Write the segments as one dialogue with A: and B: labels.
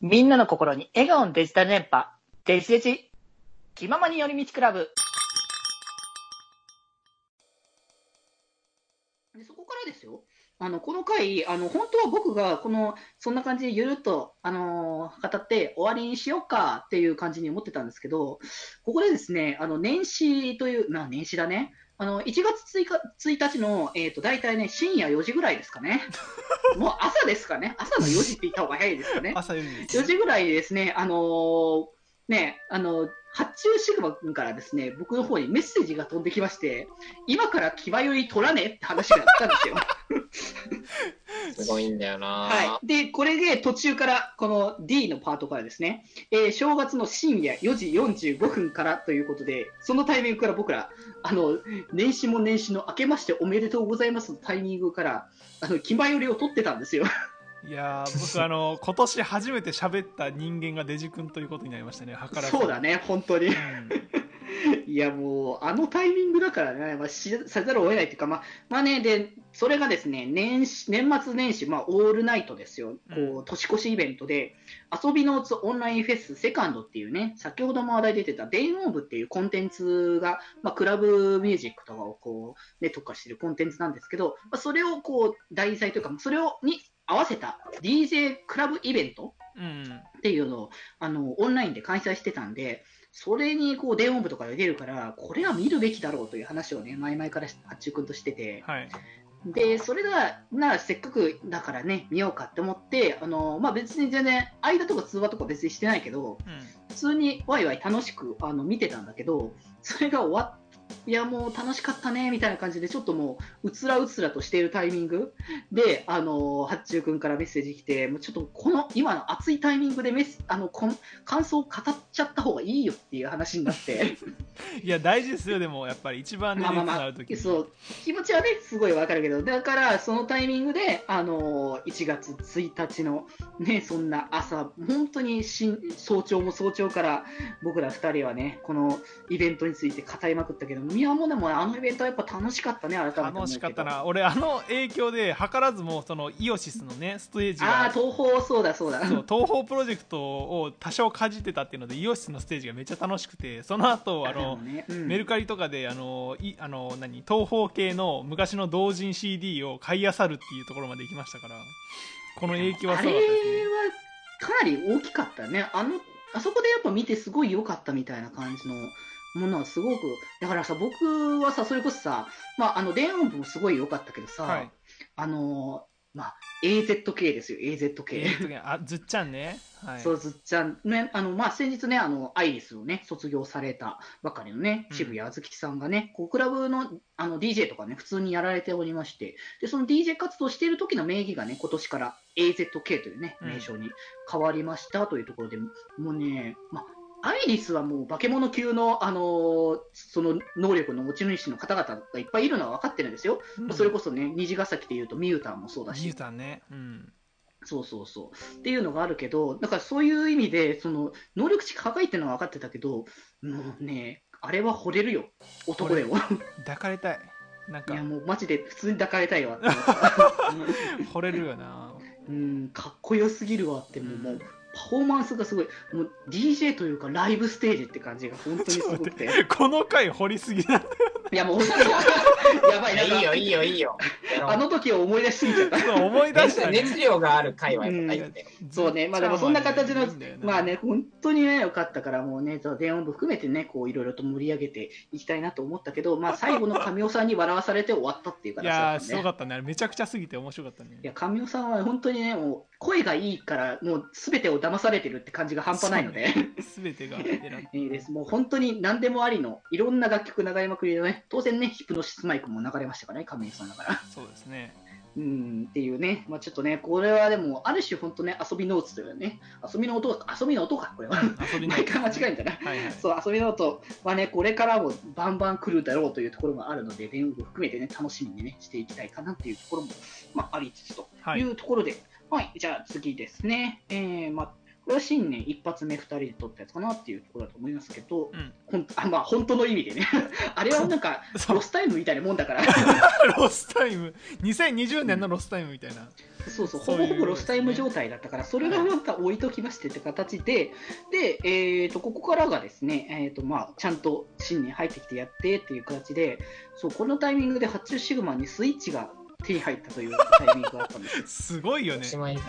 A: みんなの心に笑顔のデジタル電波、デジデジ、気ままに寄り道クラブ。
B: あの、この回、あの、本当は僕が、この、そんな感じでゆるっと、あのー語って終わりにしようかっていう感じに思ってたんですけど、ここでですね、あの、年始という、まあ、年始だね。あの、1月1日 ,1 日の、えっ、と、大体ね、深夜4時ぐらいですかね。もう朝ですかね。朝の4時って言った方が早いですかね。
C: 朝より
B: 4時ぐらいにですね、あのーね、あの、発注シグマ君からですね、僕の方にメッセージが飛んできまして、今から気ばより取らねって話があったんですよ。
D: すごいんだよな、
B: はい。で、これで途中から、この D のパートからですね、えー正月の深夜4時45分からということで、そのタイミングから僕ら、あの、年始も年始の明けましておめでとうございますのタイミングから、あの、気前よりを取ってたんですよ。
C: いやー僕あの 今年初めて喋った人間がデジ君ということになりましたね はからず
B: そうだね、本当に
C: う。ん
B: いやもう、あのタイミングだからね、まあ、しせざるを得ないっていうか、まあ、まあね、で、それがですね、年始年末年始、まあ、オールナイトですよ。こう、年越しイベントで、遊びのうつオンラインフェスセカンドっていうね、先ほども話題出てた電音部っていうコンテンツが、まあ、クラブミュージックとかをこう、ね、特化してるコンテンツなんですけど、まあ、それをこう、題材というか、それをに合わせた DJ クラブイベント
C: うん。
B: っていうのをあのオンラインで開催してたんで、それにこう電音部とかで出るから、これは見るべきだろうという話をね、前々から八中君としてて、
C: はい。
B: で、それが、ならせっかくだからね、見ようかって思って、あのまあ、別に全然、間とか通話とか別にしてないけど、
C: うん。
B: 普通にワイワイ楽しくあの見てたんだけど、それが終わっいやもう楽しかったねみたいな感じで、ちょっともう、うつらうつらとしているタイミング。で、あの八中君からメッセージ来て、もうちょっとこの今の熱いタイミングでメスあのこん感想を語っちゃった方がいいよっていう話になって、
C: いや大事ですよでもやっぱり一番ね
B: まあまあまあそう気持ちはね、すごいわかるけど、だからそのタイミングで、あの1月1日の、ね、そんな朝、本当に新早朝も早朝から僕ら2人はね、このイベントについて語りまくったけど、宮本もあのイベントはやっぱ楽しかったね、改めて
C: 楽しかった。な俺あの影響で図らずもそのイオシスのねステージ
B: ああ、
C: が
B: 東宝、そうだそうだ。
C: そう東宝プロジェクトを多少かじってたっていうのでイオシスのステージがめっちゃ楽しくてその後あの
B: ねうん
C: メルカリとかであのいあの何東宝系の昔の同人 CD を買い漁るっていうところまで行きましたからこの影響はすごかったですね
B: かなり大きかったね。あの、あそこでやっぱ見てすごい良かったみたいな感じのものはすごく、だからさ、僕はさ、それこそさ、まあ、あの、電音部もすごい良かったけどさ、
C: はい。
B: あの、まあ、AZK ですよ、AZK。
C: えー。っとねあずっちゃんね。はい。
B: そう、ずっちゃん、ね、あの、まあ、先日ね、あの、アイリスをね、卒業されたばかりのね、
C: うん。
B: 渋谷あずきさんがね、こう、クラブの、あの、DJ とかね、普通にやられておりまして、で、その DJ 活動している時の名義がね、今年から AZK というね、
C: うん。
B: 名称に変わりましたというところで、もうね、まあ、アイリスはもう化け物級の、あのーその能力の持ち主の方々がいっぱいいるのは分かってるんですよ。
C: うん
B: それこそね、虹ヶ崎でいうとミュータンもそうだし
C: ミュー、タンねうん
B: そうそうそう。っていうのがあるけど、だからそういう意味で、その、能力値高いっていうのは分かってたけど、もうね、あれは惚れるよ。男でも。
C: 抱かれたいなんか
B: いや、もうマジで普通に抱かれたいわって思った。
C: 惚れるよな
B: うん、かっこよすぎるわって、もう、もうパフォーマンスがすごい、もう DJ というかライブステージって感じが本当にすごくて。
C: この回掘りすぎなんだよ
B: いや、もう本当に、やばい、な
D: いいよいいよいいよ。
B: あの時を思い出しすぎちゃった。
C: そう思い出した。ね
D: 熱熱量がある回はやっぱ大事だよ、
B: そうね、まあでもそんな形のまあね、本当にね、よかったから、もうね、電音部含めてね、こういろいろと盛り上げていきたいなと思ったけど、まあ最後の神尾さんに笑わされて終わったっていう
C: い
B: 形
C: やーすご
B: だったね。
C: かったね。めちゃくちゃすぎて面白かったね。
B: いや、神尾さんは本当にね、もう声がいいから、もうすべてを騙されてるって感じが半端ないので。
C: 全てが
B: い。いです。もう本当に何でもありの、いろんな楽曲流れまくりでね、当然ね、ヒプノシスマイクも流れましたからね、神尾さんだから。
C: そうですね
B: うん、っていうね、まあちょっとね、これはでも、ある種本当ね、遊びノーツというね、遊びの音、遊びの音か、これは。
C: 遊びの
B: 毎回間違えんだな。
C: はいはい
B: そう、遊びの音はね、これからもバンバン来るだろうというところもあるので、電話含めてね、楽しみにね、していきたいかなっていうところも、まあ、ありつつと
C: はい
B: いうところで、はい、じゃあ次ですね。えー、まあ、これは新年一発目2人で撮ったやつかなっていうところだと思いますけど、
C: うん。
B: ほんあまあ、本当の意味でね、あれはなんか、ロスタイムみたいなもんだから、
C: ロスタイム。2020年のロスタイムみたいな、
B: そうそう、
C: そう
B: ほぼほぼロスタイム状態だったから、それがまた置いときましてって形で、で、えー、とここからがですね、えーとまあ、ちゃんと新年入ってきてやってっていう形で、そうこのタイミングで発注シグマにスイッチが手に入ったというタイミングがあったんですよ。
C: すごいよね。
D: おしまいだね。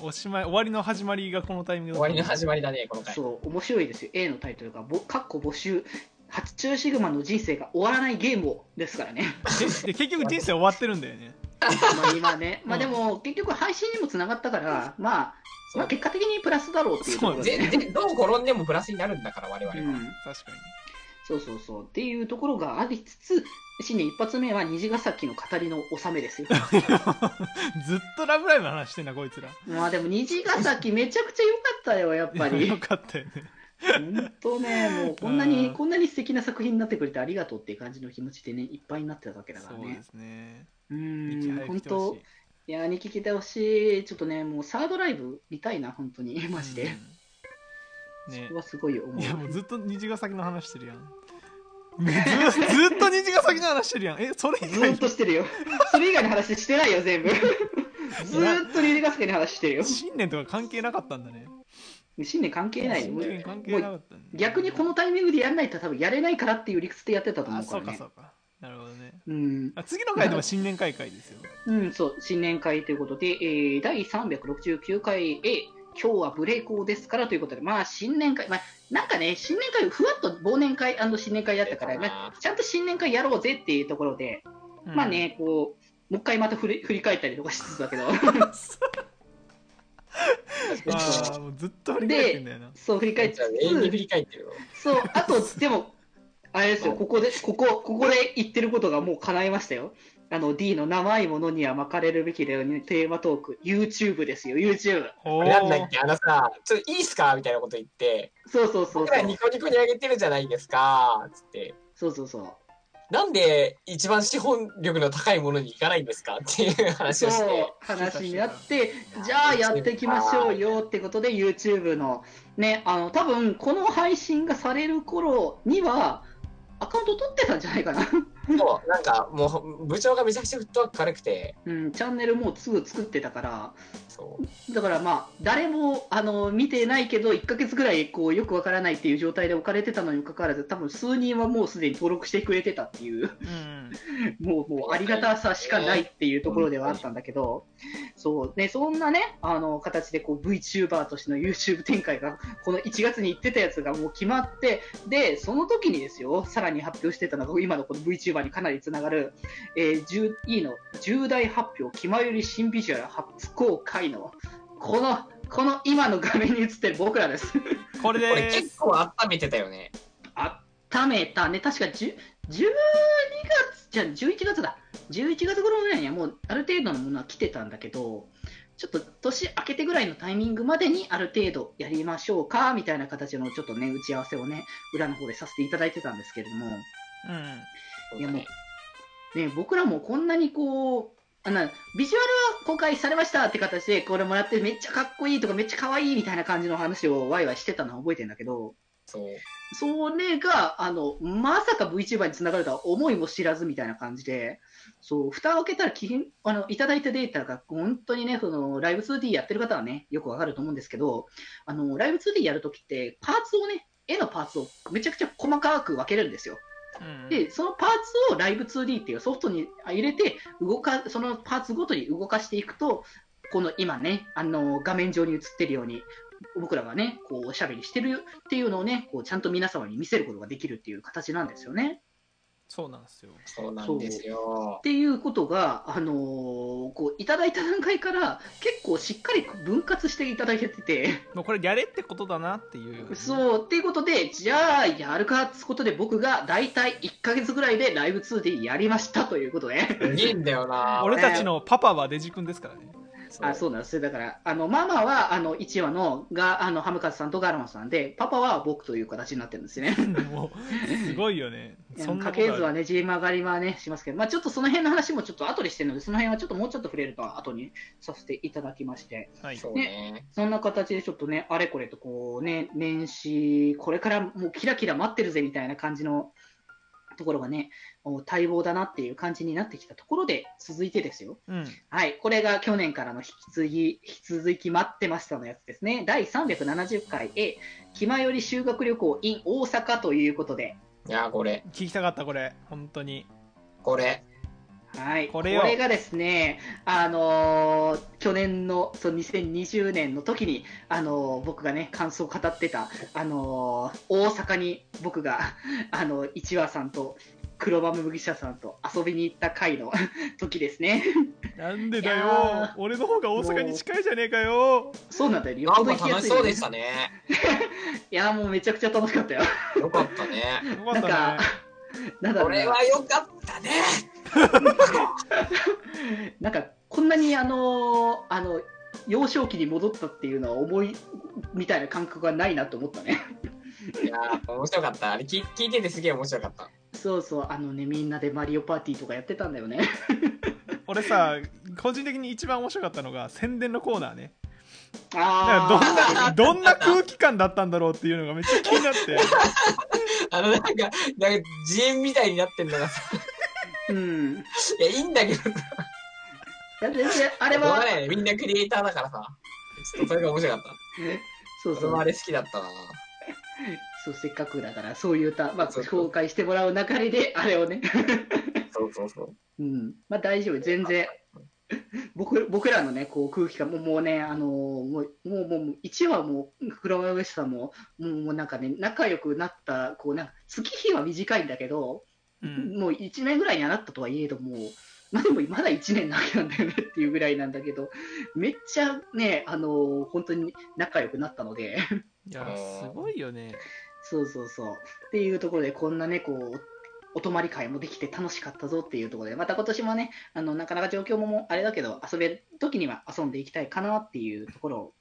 C: おしまい終わりの始まりがこのタイミングだ
D: 終わりの始まりだね、この回。
B: そう、面白いですよ。A のタイトルが、ぼかっこ募集、発注シグマの人生が終わらないゲームをですからね。
C: でで結局人生終わってるんだよね。
B: まあ今ね、まあでも結局配信にもつながったから、まあ、まあ結果的にプラスだろうっていうところで、
D: ぜぜどう転んでもプラスになるんだから、我々は。
B: うん、
C: 確かに
B: そうそうそう。っていうところがありつつ、新年一発目は虹ヶ崎の語りの納めですよ。
C: ずっとラブライブの話してんなこいつら
B: まあでも虹ヶ崎めちゃくちゃ良かったよ、やっぱり
C: よ。かったよね
B: 本当ね、もうこんな
C: うん
B: に、こんなに素敵な作品になってくれてありがとうっていう感じの気持ちでね、いっぱいになってたわけだからね。
C: そうですね
B: う
C: 息
B: ん、本当
C: しい
B: いやー、に聞きてほしい。ちょっとね、もうサードライブ見たいな、本当に。マジで。
C: うんね。
B: それはすごい思う。
C: いやもうずっと虹ヶ崎の話してるやん。ずずっと虹ヶ崎の話してるやん。えそれ以外
B: っとしてるよ。それ以外の話してないよ、全部。ずーっとリリガスケの話してるよ。
C: 新年とか関係なかったんだね。
B: 新年関係ないよ。
C: 新
B: もう
C: 年関係なかったんだ
B: 逆にこのタイミングでやらないと多分やれないからっていう理屈でやってたと思
C: あ
B: うからね。
C: そうかそうか。なるほどね。
B: うん、
C: あ次の回でも新年会会ですよ。
B: うん、そう、新年会ということで、えー、第369回 A、今日はブレイクですからということで、まあ、新年会、まあ、なんかね、新年会、ふわっと忘年会新年会やったから、まあ、ちゃんと新年会やろうぜっていうところで、
C: うん。
B: まあね、こう、もう一回また振り振り返ったりとかしつつだけど、
C: ずっと振り返ってんだよな。
B: そう、振り返りつ
D: じゃあ永遠に振
B: つ、
D: り返ってるよ。
B: そう、あと、でも、あれですよ、ここで、ここ、ここで言ってることがもう叶いましたよ。あの、D の生いものには巻かれるべきだよね、テーマトーク、YouTube ですよ、YouTube。
D: なんだっけ、あのさ、ちょっといいっすか？みたいなこと言って、
B: そうそうそうそう
D: 僕ら。ニコニコにあげてるじゃないですか、つって。
B: そうそうそう。
D: なんで一番資本力の高いものに行かないんですか？っていう話をし
B: そう
D: て。
B: 話になって、じゃあやっていきましょうよってことで、YouTube の、ね、あの多分この配信がされる頃には、アカウント取ってたんじゃないかな、
D: そう、なんかもう部長がめちゃくちゃフットワーク軽くて、
B: うん、チャンネルもうすぐ作ってたから、
D: そう。
B: だからまあ、誰もあの見てないけど、1ヶ月ぐらいこうよくわからないっていう状態で置かれてたのにもかかわらず、多分数人はもうすでに登録してくれてたっていう。
C: うん
B: もう、もうありがたさしかないっていうところではあったんだけど、そうね、そんなね、あの、形でこう VTuber としての YouTube 展開が、この1月に言ってたやつがもう決まって、で、その時にですよ、さらに発表してたのが、今のこの VTuber にかなりつながる、えー、10 E の重大発表、気まより新ビジュアル初公開の、この、この今の画面に映ってる僕らです。
C: これ
D: これ
C: で
D: 結構温めてたよね。
B: 温めたね、確か10 12月、じゃあ11月だ、11月頃ぐらいにはもうある程度のものは来てたんだけど、ちょっと年明けてぐらいのタイミングまでにある程度やりましょうかみたいな形のちょっとね、打ち合わせをね、裏の方でさせていただいてたんですけれども、
C: うん。
B: いやもうね、僕らもこんなにこう、あのビジュアルは公開されましたって形で、これもらってめっちゃかっこいいとかめっちゃ可愛いみたいな感じの話をワイワイしてたのは覚えてるんだけど、
D: そう。
B: それが、あの、まさか VTuber につながるとは思いも知らずみたいな感じで、そう、蓋を開けたらあの、いただいたデータが本当にね、その、ライブ 2D やってる方はね、よくわかると思うんですけど、あの、ライブ 2D やるときって、パーツをね、絵のパーツをめちゃくちゃ細かく分けるんですよ。
C: うん
B: で、そのパーツをライブ 2D っていうソフトに入れて、動か、そのパーツごとに動かしていくと、この今ね、あの、画面上に映ってるように、僕らがね、こう、おしゃべりしてるっていうのをね、こう、ちゃんと皆様に見せることができるっていう形なんですよね。
C: そうなんですよ
D: そうなんですよ
B: っ。ていうことが、あのーこう、いただいた段階から、結構しっかり分割していただけてて、
C: もうこれやれってことだなっていう
B: そう、っていうことで、じゃあ、やるかってことで、僕が大体1ヶ月ぐらいでライブ 2D やりましたということで。
D: すげえんだよな。
C: 俺たちのパパはデジ君ですからね
B: あそうなんです。よだからあのママはあの1話のがあのハムカツさんとガラマさんでパパは僕という形になってるんですよね。
C: もうすごいよね。
B: 家系図はね、G 曲がりはね、しますけど、まあちょっとその辺の話もちょっと後でしてるので、その辺はちょっともうちょっと触れると後にさせていただきまして、
C: はい。
D: そうね。
B: そんな形でちょっとね、あれこれとこうね、年始、これからもうキラキラ待ってるぜみたいな感じのところがね、お待望だなっていう感じになってきたところで、続いてですよ。
C: うん
B: はい、これが去年からの引き継ぎ、引き続き待ってましたのやつですね。第370回 A、気まより修学旅行 in 大阪ということで、
D: いや、これ、
C: 聞きたかったこれ本当に
D: これ。
B: はい、こ
C: これよ
B: れがですね、あのー去年のそう2020年の時に、あのー僕がね感想を語ってた、あのー大阪に僕が あの一話さんと黒豆麦茶さんと遊びに行った回の 時ですね。
C: なんでだよ
B: ー
C: 俺の方が大阪に近いじゃねえかよ
B: そうなんだよ、よっ
D: なんか
B: ぽど行きやすい
D: 楽しそうでし
B: ね
D: たね。
B: いやーもうめちゃくちゃ楽しかったよ。
D: よかったね。
C: よかった
B: なんか
C: ね、
B: なんだろうな
D: これはよかったね。
B: なんかこんなにあのーあの幼少期に戻ったっていうのは思いみたいな感覚がないなと思ったね。
D: いやー、面白かった。あれ聞聞いててすげえ面白かった。
B: そうそう、あのね、みんなでマリオパーティーとかやってたんだよね。
C: 俺さ個人的に一番面白かったのが宣伝のコーナーねだ
B: あ
C: どんなどんな空気感だったんだろうっていうのがめっちゃ気になって
D: あの、なんか、なんか、自演みたいになってんのがさ、
B: うん。い
D: いや、いいんだけどさ、
B: や、全然、あれは
D: ね。みんなクリエイターだからさ、ちょっとそれが面白かった。
B: そうそう、
D: あれ好きだったな。
B: そう、せっかくだから、そういう歌、まあ、紹介してもらう流れで、あれをね、
D: そうそうそう。
B: うん。まあ、大丈夫、全然。僕僕らのね、こう空気感も、もうね、あのーもう、もう、もう、1話も、黒豆さんも、もう、もうなんかね、仲良くなった、こう、なんか、月日は短いんだけど、
C: うん。
B: もう1年ぐらいにはなったとはいえども、まあでもまだ1年だけなんだよねっていうぐらいなんだけど、めっちゃね、あのー本当に仲良くなったので、
C: いやすごいよね。
B: そうそうそう。っていうところで、こんなね、こう、お泊まり会もできて楽しかったぞっていうところで、また今年もね、あのなかなか状況もあれだけど、遊べる時には遊んでいきたいかなっていうところを、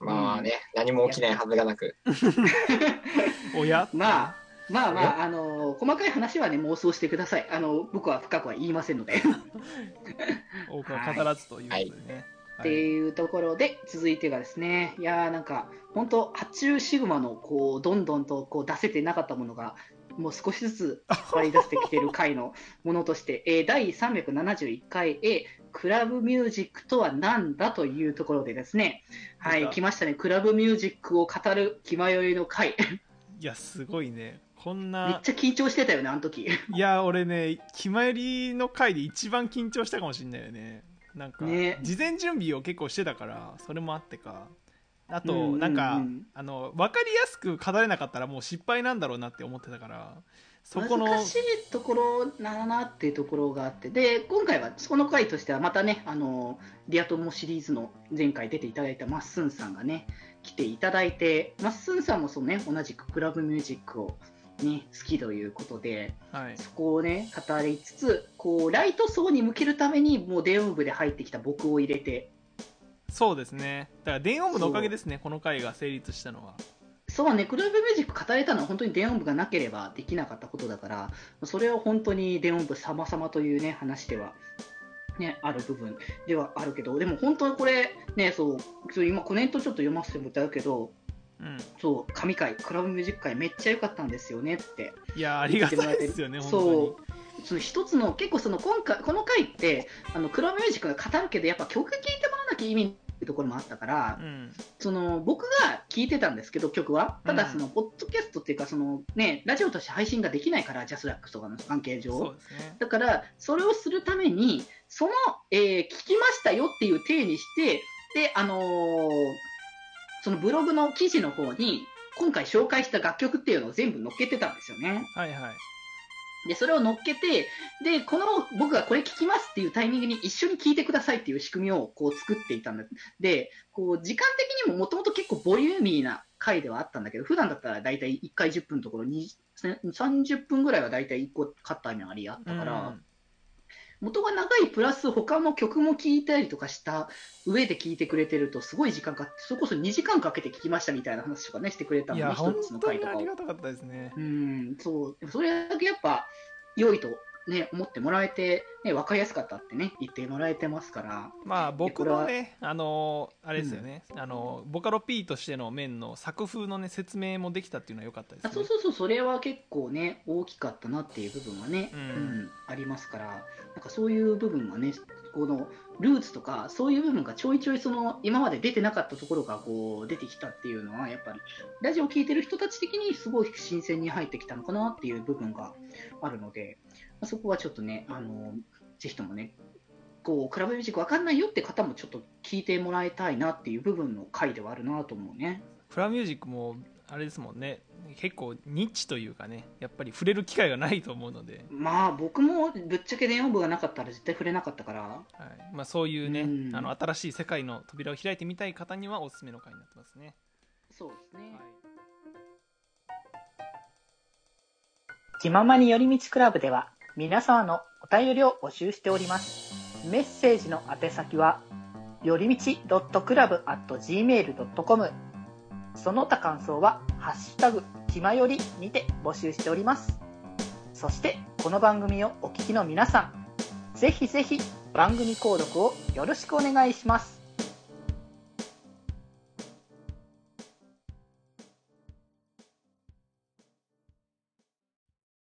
D: まあね、何も起きないはずがなく。
C: おや？
B: まあ、まあまあ、あの細かい話はね、妄想してください。あの僕は深くは言いませんので。
C: 多くは語らずということでね、
B: っていうところで、続いてがですね、いやーなんか、本当、発注シグマのこうどんどんとこう出せてなかったものが、もう少しずつ割り出してきてる回のものとして、えー第371回、えークラブミュージックとは何だというところでですね、はい、来ましたね、クラブミュージックを語る気迷いの回、
C: いやすごいね。こん
B: めっ
C: な
B: ちゃ緊張してたよね、あの時。
C: いや俺ね気まよりの回で一番緊張したかもしれないよね。なんか、
B: ね。
C: 事前準備を結構してたからそれもあってか。あと、
B: うんうんうん
C: なんかあの分かりやすく語れなかったらもう失敗なんだろうなって思ってたからそこの
B: 難しいところだなっていうところがあって、で今回はその回としては、またね、あのリア友シリーズの前回出ていただいたまっすんさんがね、来ていただいて、まっすんさんもそう、ね、同じくクラブミュージックを、ね、好きということで、
C: はい。
B: そこをね、語りつつ、こうライト層に向けるために、もう電音部で入ってきた僕を入れて、
C: そうですね。だから電音部のおかげですねこの回が成立したのは。
B: そうね、クラブミュージック語れたのは本当に電音部がなければできなかったことだから、それは本当に電音部様々というね、話では、ね、ある部分ではあるけど、でも本当にこれ、ね、そう、そう今コメントちょっと読ませてもらったけど、
C: うん
B: そう、神回、クラブミュージック会めっちゃ良かったんですよねって。
C: いやありがたいですよね本当に
B: そう、その一つの、結構その今回、この回って、あのクラブミュージックが語るけど、やっぱ曲聴いてもらわなきゃ意味ってところもあったから、
C: うん
B: その僕が聞いてたんですけど、曲は。ただ、
C: うん
B: そのポッドキャストっていうか、そのね、ラジオとして配信ができないから、ジャスラックスとかの関係上。
C: ね
B: だから、それをするために、その、えー聞きましたよっていう体にして、で、あのーそのブログの記事の方に、今回紹介した楽曲っていうのを全部載っけてたんですよね。
C: はいはい
B: で、それを乗っけて、で、この僕がこれ聞きますっていうタイミングに一緒に聞いてくださいっていう仕組みをこう作っていたんだ。で、こう時間的にももともと結構ボリューミーな回ではあったんだけど、普段だったら大体1回10分のところに30分ぐらいは大体1個カッターにありあったから、元が長いプラス他の曲も聴いたりとかした上で聴いてくれてるとすごい時間かかってそれこそ2時間かけて聴きましたみたいな話とかねしてくれたのね一つの回とか。を
C: ありがたかったですね。
B: うんそう。それだけやっぱ良いとね思ってもらえて、ね、分かりやすかったってね言ってもらえてますから。
C: まあ僕
B: これは
C: のねあのあれですよね、あのボカロ P としての面の作風のね説明もできたっていうのは良かったですね。
B: あそうそうそう、それは結構ね、大きかったなっていう部分はね、
C: う
B: うんんありますから、なんかそういう部分はね、このルーツとか、そういう部分がちょいちょいその今まで出てなかったところがこう出てきたっていうのは、やっぱりラジオを聴いてる人たち的にすごい新鮮に入ってきたのかなっていう部分があるので、まあそこはちょっとね、あのぜひともね、こうクラブミュージックわかんないよって方もちょっと聞いてもらいたいなっていう部分の回ではあるなと思うね。
C: クラブミュージックもあれですもんね結構ニッチというかねやっぱり触れる機会がないと思うので、
B: まあ僕もぶっちゃけ電音部がなかったら絶対触れなかったから、
C: はい。まあ、そういうね、
B: うん。
C: あの新しい世界の扉を開いてみたい方にはおすすめの回になってますね、
B: そうですね。
A: 気ままに寄り道クラブでは皆様のお便りを募集しております。メッセージの宛先は、よりみち .club.gmail.com その他感想は、ハッシュタグ、気まよりにて募集しております。そして、この番組をお聴きの皆さん、ぜひぜひ番組購読をよろしくお願いします。